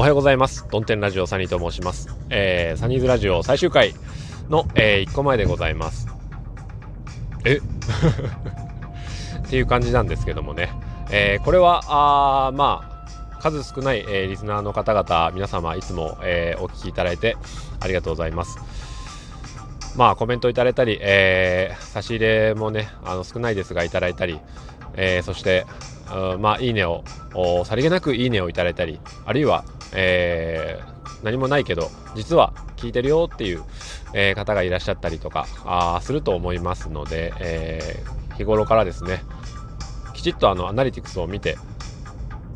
おはようございます。ドンテンラジオサニーと申します。えー、サニーズラジオ最終回の、えー、1個前でございます。え？っていう感じなんですけどもね。えー、これは、あまあ、数少ない、えー、リスナーの方々、皆様いつも、えー、お聞きいただいてありがとうございます。まあ、コメントいただいたり、えー、差し入れもね、あの少ないですがいただいたり、えー、そして、まあ、いいねを、さりげなくいいねをいただいたり、あるいは、えー、何もないけど、実は聞いてるよっていう、えー、方がいらっしゃったりとか、あすると思いますので、えー、日頃からですね、きちっとあのアナリティクスを見て、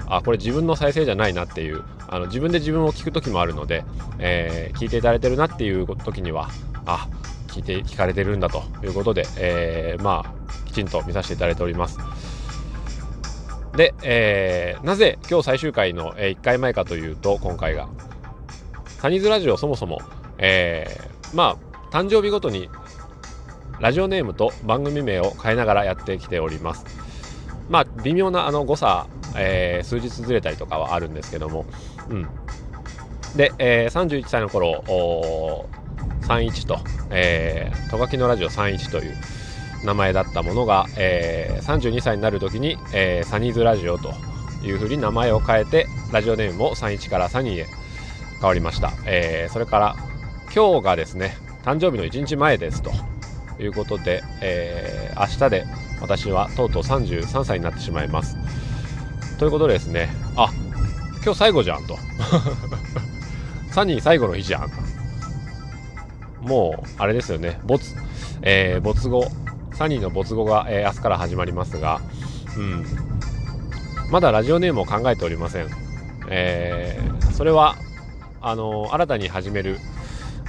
あ、これ自分の再生じゃないなっていう、あの自分で自分を聞く時もあるので、え、聞いていただいてるなっていう時には、あ、聞いて、聞かれてるんだということで、え、まあ、きちんと見させていただいております。で、えー、なぜ今日最終回の、1回前かというと、今回が、サニーズラジオそもそも、えー、まあ、誕生日ごとにラジオネームと番組名を変えながらやってきております。まあ、微妙なあの誤差、えー、数日ずれたりとかはあるんですけども、うん。で、えー、31歳の頃、31と、えー、トガキのラジオ31という、名前だったものが、えー、32歳になる時に、えー、サニーズラジオというふうに名前を変えてラジオネームも31からサニーへ変わりました、えー、それから今日がですね誕生日の1日前ですということで、えー、明日で私はとうとう33歳になってしまいます。ということでですねあ今日最後じゃんと。サニー最後の日じゃん。もうあれですよね没、えー、没後サニーの没後が、えー、明日から始まりますが、うん、まだラジオネームを考えておりません。えー、それは、あのー、新たに始める、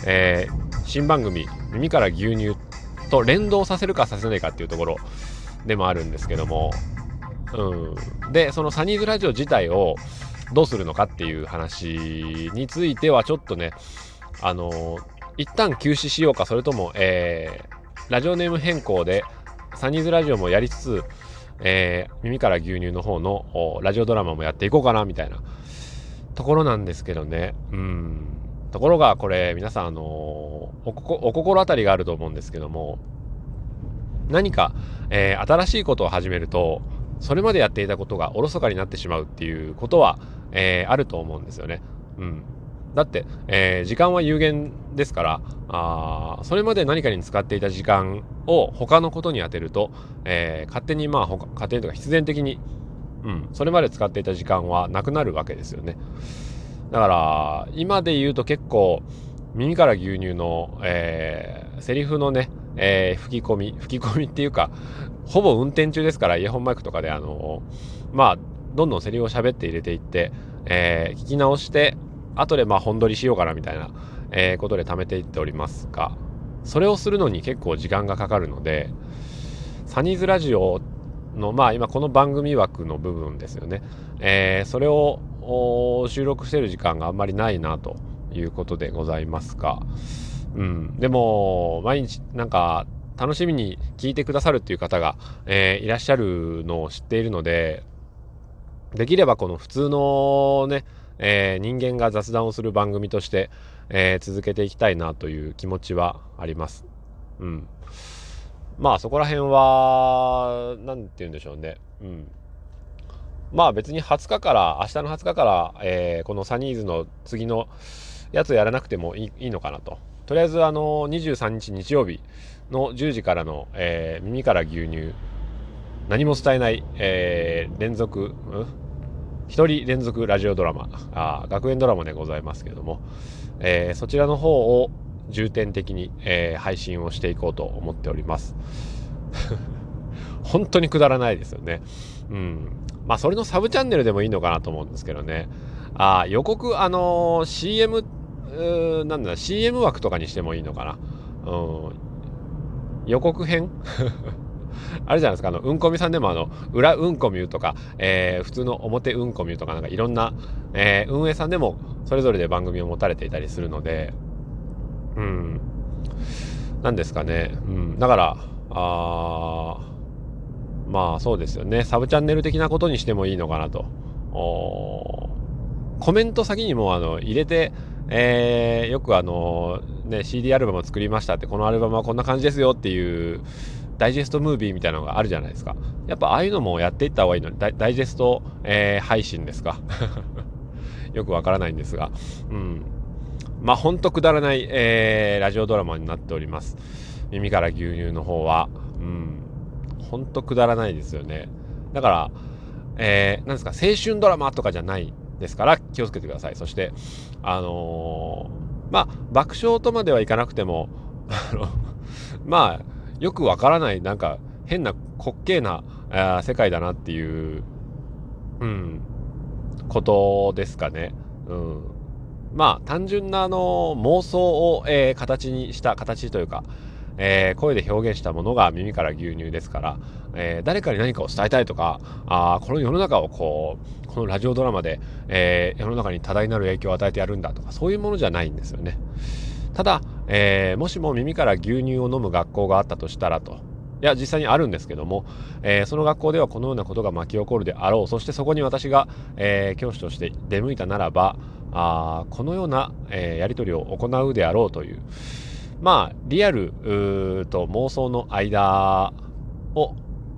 えー、新番組、耳から牛乳と連動させるかさせないかっていうところでもあるんですけども、うん、で、そのサニーズラジオ自体をどうするのかっていう話についてはちょっとね、あのー、一旦休止しようか、それとも、えー、ラジオネーム変更で、サニーズラジオもやりつつ、えー、耳から牛乳の方のラジオドラマもやっていこうかな、みたいなところなんですけどね。うん。ところが、これ、皆さん、あの、おお心当たりがあると思うんですけども、何か、えー、新しいことを始めると、それまでやっていたことがおろそかになってしまうっていうことは、えー、あると思うんですよね。うん。だって、えー、時間は有限ですから、あそれまで何かに使っていた時間を他のことに当てると、えー、勝手にまあ、勝手にとか必然的に、うん、それまで使っていた時間はなくなるわけですよね。だから、今で言うと結構、耳から牛乳の、えー、セリフのね、えー、吹き込み、吹き込みっていうか、ほぼ運転中ですから、イヤホンマイクとかで、あのー、まあ、どんどんセリフを喋って入れていって、えー、聞き直して、後でまあ本撮りしようかなみたいな、えー、ことで貯めていっておりますが、それをするのに結構時間がかかるので、サニーズラジオの、まあ今この番組枠の部分ですよね。えー、それを収録してる時間があんまりないなということでございますが、うん。でも、毎日なんか楽しみに聞いてくださるっていう方が、えー、いらっしゃるのを知っているので、できればこの普通のね、えー、人間が雑談をする番組として、えー、続けていきたいなという気持ちはあります。うん。まあそこら辺は、なんて言うんでしょうね。うん。まあ別に20日から、明日の20日から、えー、このサニーズの次のやつやらなくてもいいのかなと。とりあえずあの23日日曜日の10時からの、えー、耳から牛乳、何も伝えない、えー、連続、うん？一人連続ラジオドラマ、あ学園ドラマでございますけれども、えー、そちらの方を重点的に、えー、配信をしていこうと思っております。本当にくだらないですよね。うん。まあ、それのサブチャンネルでもいいのかなと思うんですけどね。あ予告、あのー、CM、なんだ、CM 枠とかにしてもいいのかな。うん。予告編？あれじゃないですか、あの、うんこみさんでもあの、裏うんこみゅうとか、えー、普通の表うんこみゅうとか、なんかいろんな、えー、運営さんでもそれぞれで番組を持たれていたりするので、うん、なんですかね、うん、だから、あまあそうですよね、サブチャンネル的なことにしてもいいのかなと。コメント先にもあの入れて、えー、よくあの、ね、CD アルバムを作りましたってこのアルバムはこんな感じですよっていうダイジェストムービーみたいなのがあるじゃないですか。やっぱああいうのもやっていった方がいいの。にダイジェスト、えー、配信ですか。よくわからないんですが。うん。まあほんとくだらない、えー、ラジオドラマになっております。耳から牛乳の方は。うん。ほんとくだらないですよね。だからえー、なんですか青春ドラマとかじゃないですから気をつけてください。そしてあのー、まあ爆笑とまではいかなくても あのまあよくわからないなんか変な滑稽なあ世界だなっていう、うん、ことですかね。うん、まあ単純なあの妄想を、えー、形にした形というか、えー、声で表現したものが耳から牛乳ですから、えー、誰かに何かを伝えたいとかあこの世の中をこうこのラジオドラマで、えー、世の中に多大なる影響を与えてやるんだとかそういうものじゃないんですよね。ただ、えー、もしも耳から牛乳を飲む学校があったとしたらと。いや、実際にあるんですけども、えー、その学校ではこのようなことが巻き起こるであろう。そしてそこに私が、えー、教師として出向いたならば、あこのような、えやり取りを行うであろうという、まあ、リアルと妄想の間を、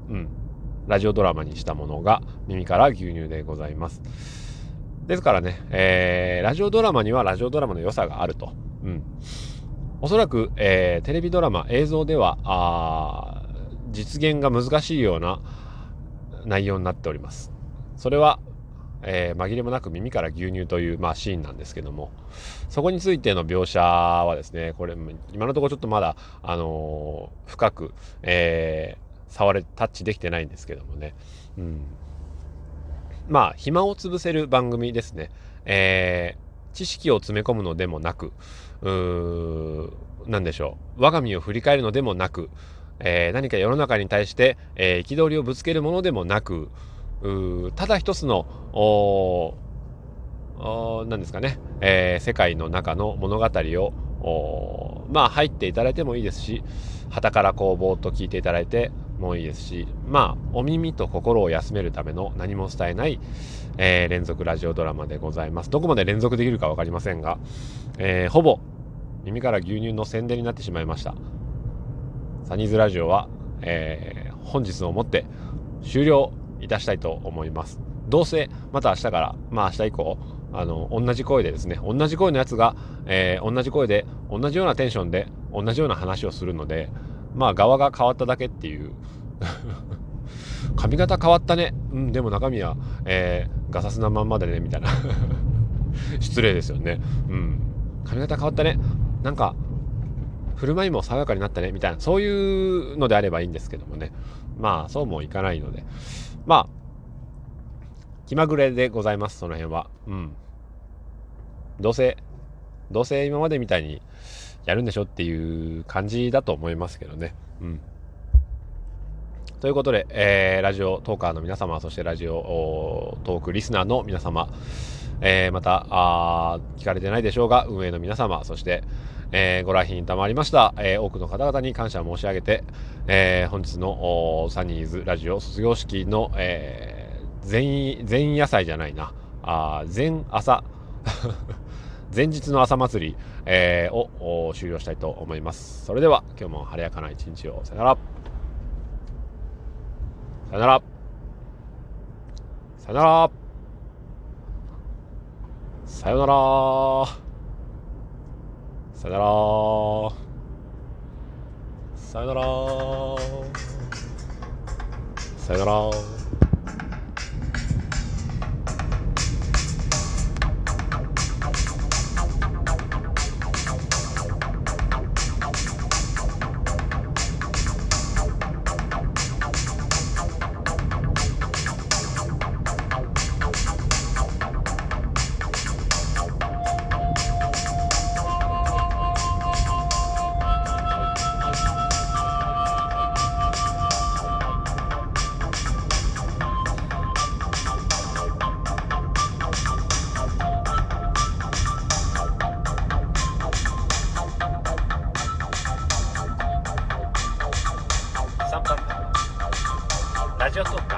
うん、ラジオドラマにしたものが耳から牛乳でございます。ですからね、えー、ラジオドラマにはラジオドラマの良さがあると。うん。おそらく、えー、テレビドラマ、映像では、実現が難しいような内容になっております。それは、えー、紛れもなく耳から牛乳という、まあ、シーンなんですけども。そこについての描写はですねこれ今のところちょっとまだ、あのー、深く、えー、触れタッチできてないんですけどもね、うん、まあ暇を潰せる番組ですね、えー、知識を詰め込むのでもなくうー何でしょう。我が身を振り返るのでもなく、えー、何か世の中に対して憤、えりをぶつけるものでもなくただ一つの何ですかね、えー、世界の中の物語をまあ入っていただいてもいいですし旗からこうぼーっと聞いていただいてもいいですしまあお耳と心を休めるための何も伝えない、えー、連続ラジオドラマでございますどこまで連続できるか分かりませんが、えー、ほぼ耳から牛乳の宣伝になってしまいましたサニーズラジオは、えー、本日をもって終了いたしたいと思います。どうせまた明日から、まあ明日以降、あの、同じ声でですね、同じ声のやつが、えー、同じ声で、同じようなテンションで、同じような話をするので、まあ側が変わっただけっていう 髪型変わったね。うん、でも中身は、えー、ガサスなまんまでね、みたいな 失礼ですよね。うん。髪型変わったね。なんか、振る舞いも爽やかになったね、みたいな、そういうのであればいいんですけどもね。まあ、そうもいかないので。まあ、気まぐれでございます、その辺は。うん。どうせ、どうせ今までみたいにやるんでしょっていう感じだと思いますけどね。うん。ということで、えー、ラジオトーカーの皆様、そしてラジオトークリスナーの皆様、えー、またあ、聞かれてないでしょうが、運営の皆様、そして、えー、ご来賓賜りました、えー、多くの方々に感謝申し上げて、えー、本日のサニーズラジオ卒業式の、えー、前前夜祭じゃないなあ前朝前日の朝祭り、えー、を終了したいと思います。それでは今日も晴れやかな一日を。さよなら。さよなら。さよなら。さよなら。さよなら。さよなら。さよなら。ちゃそう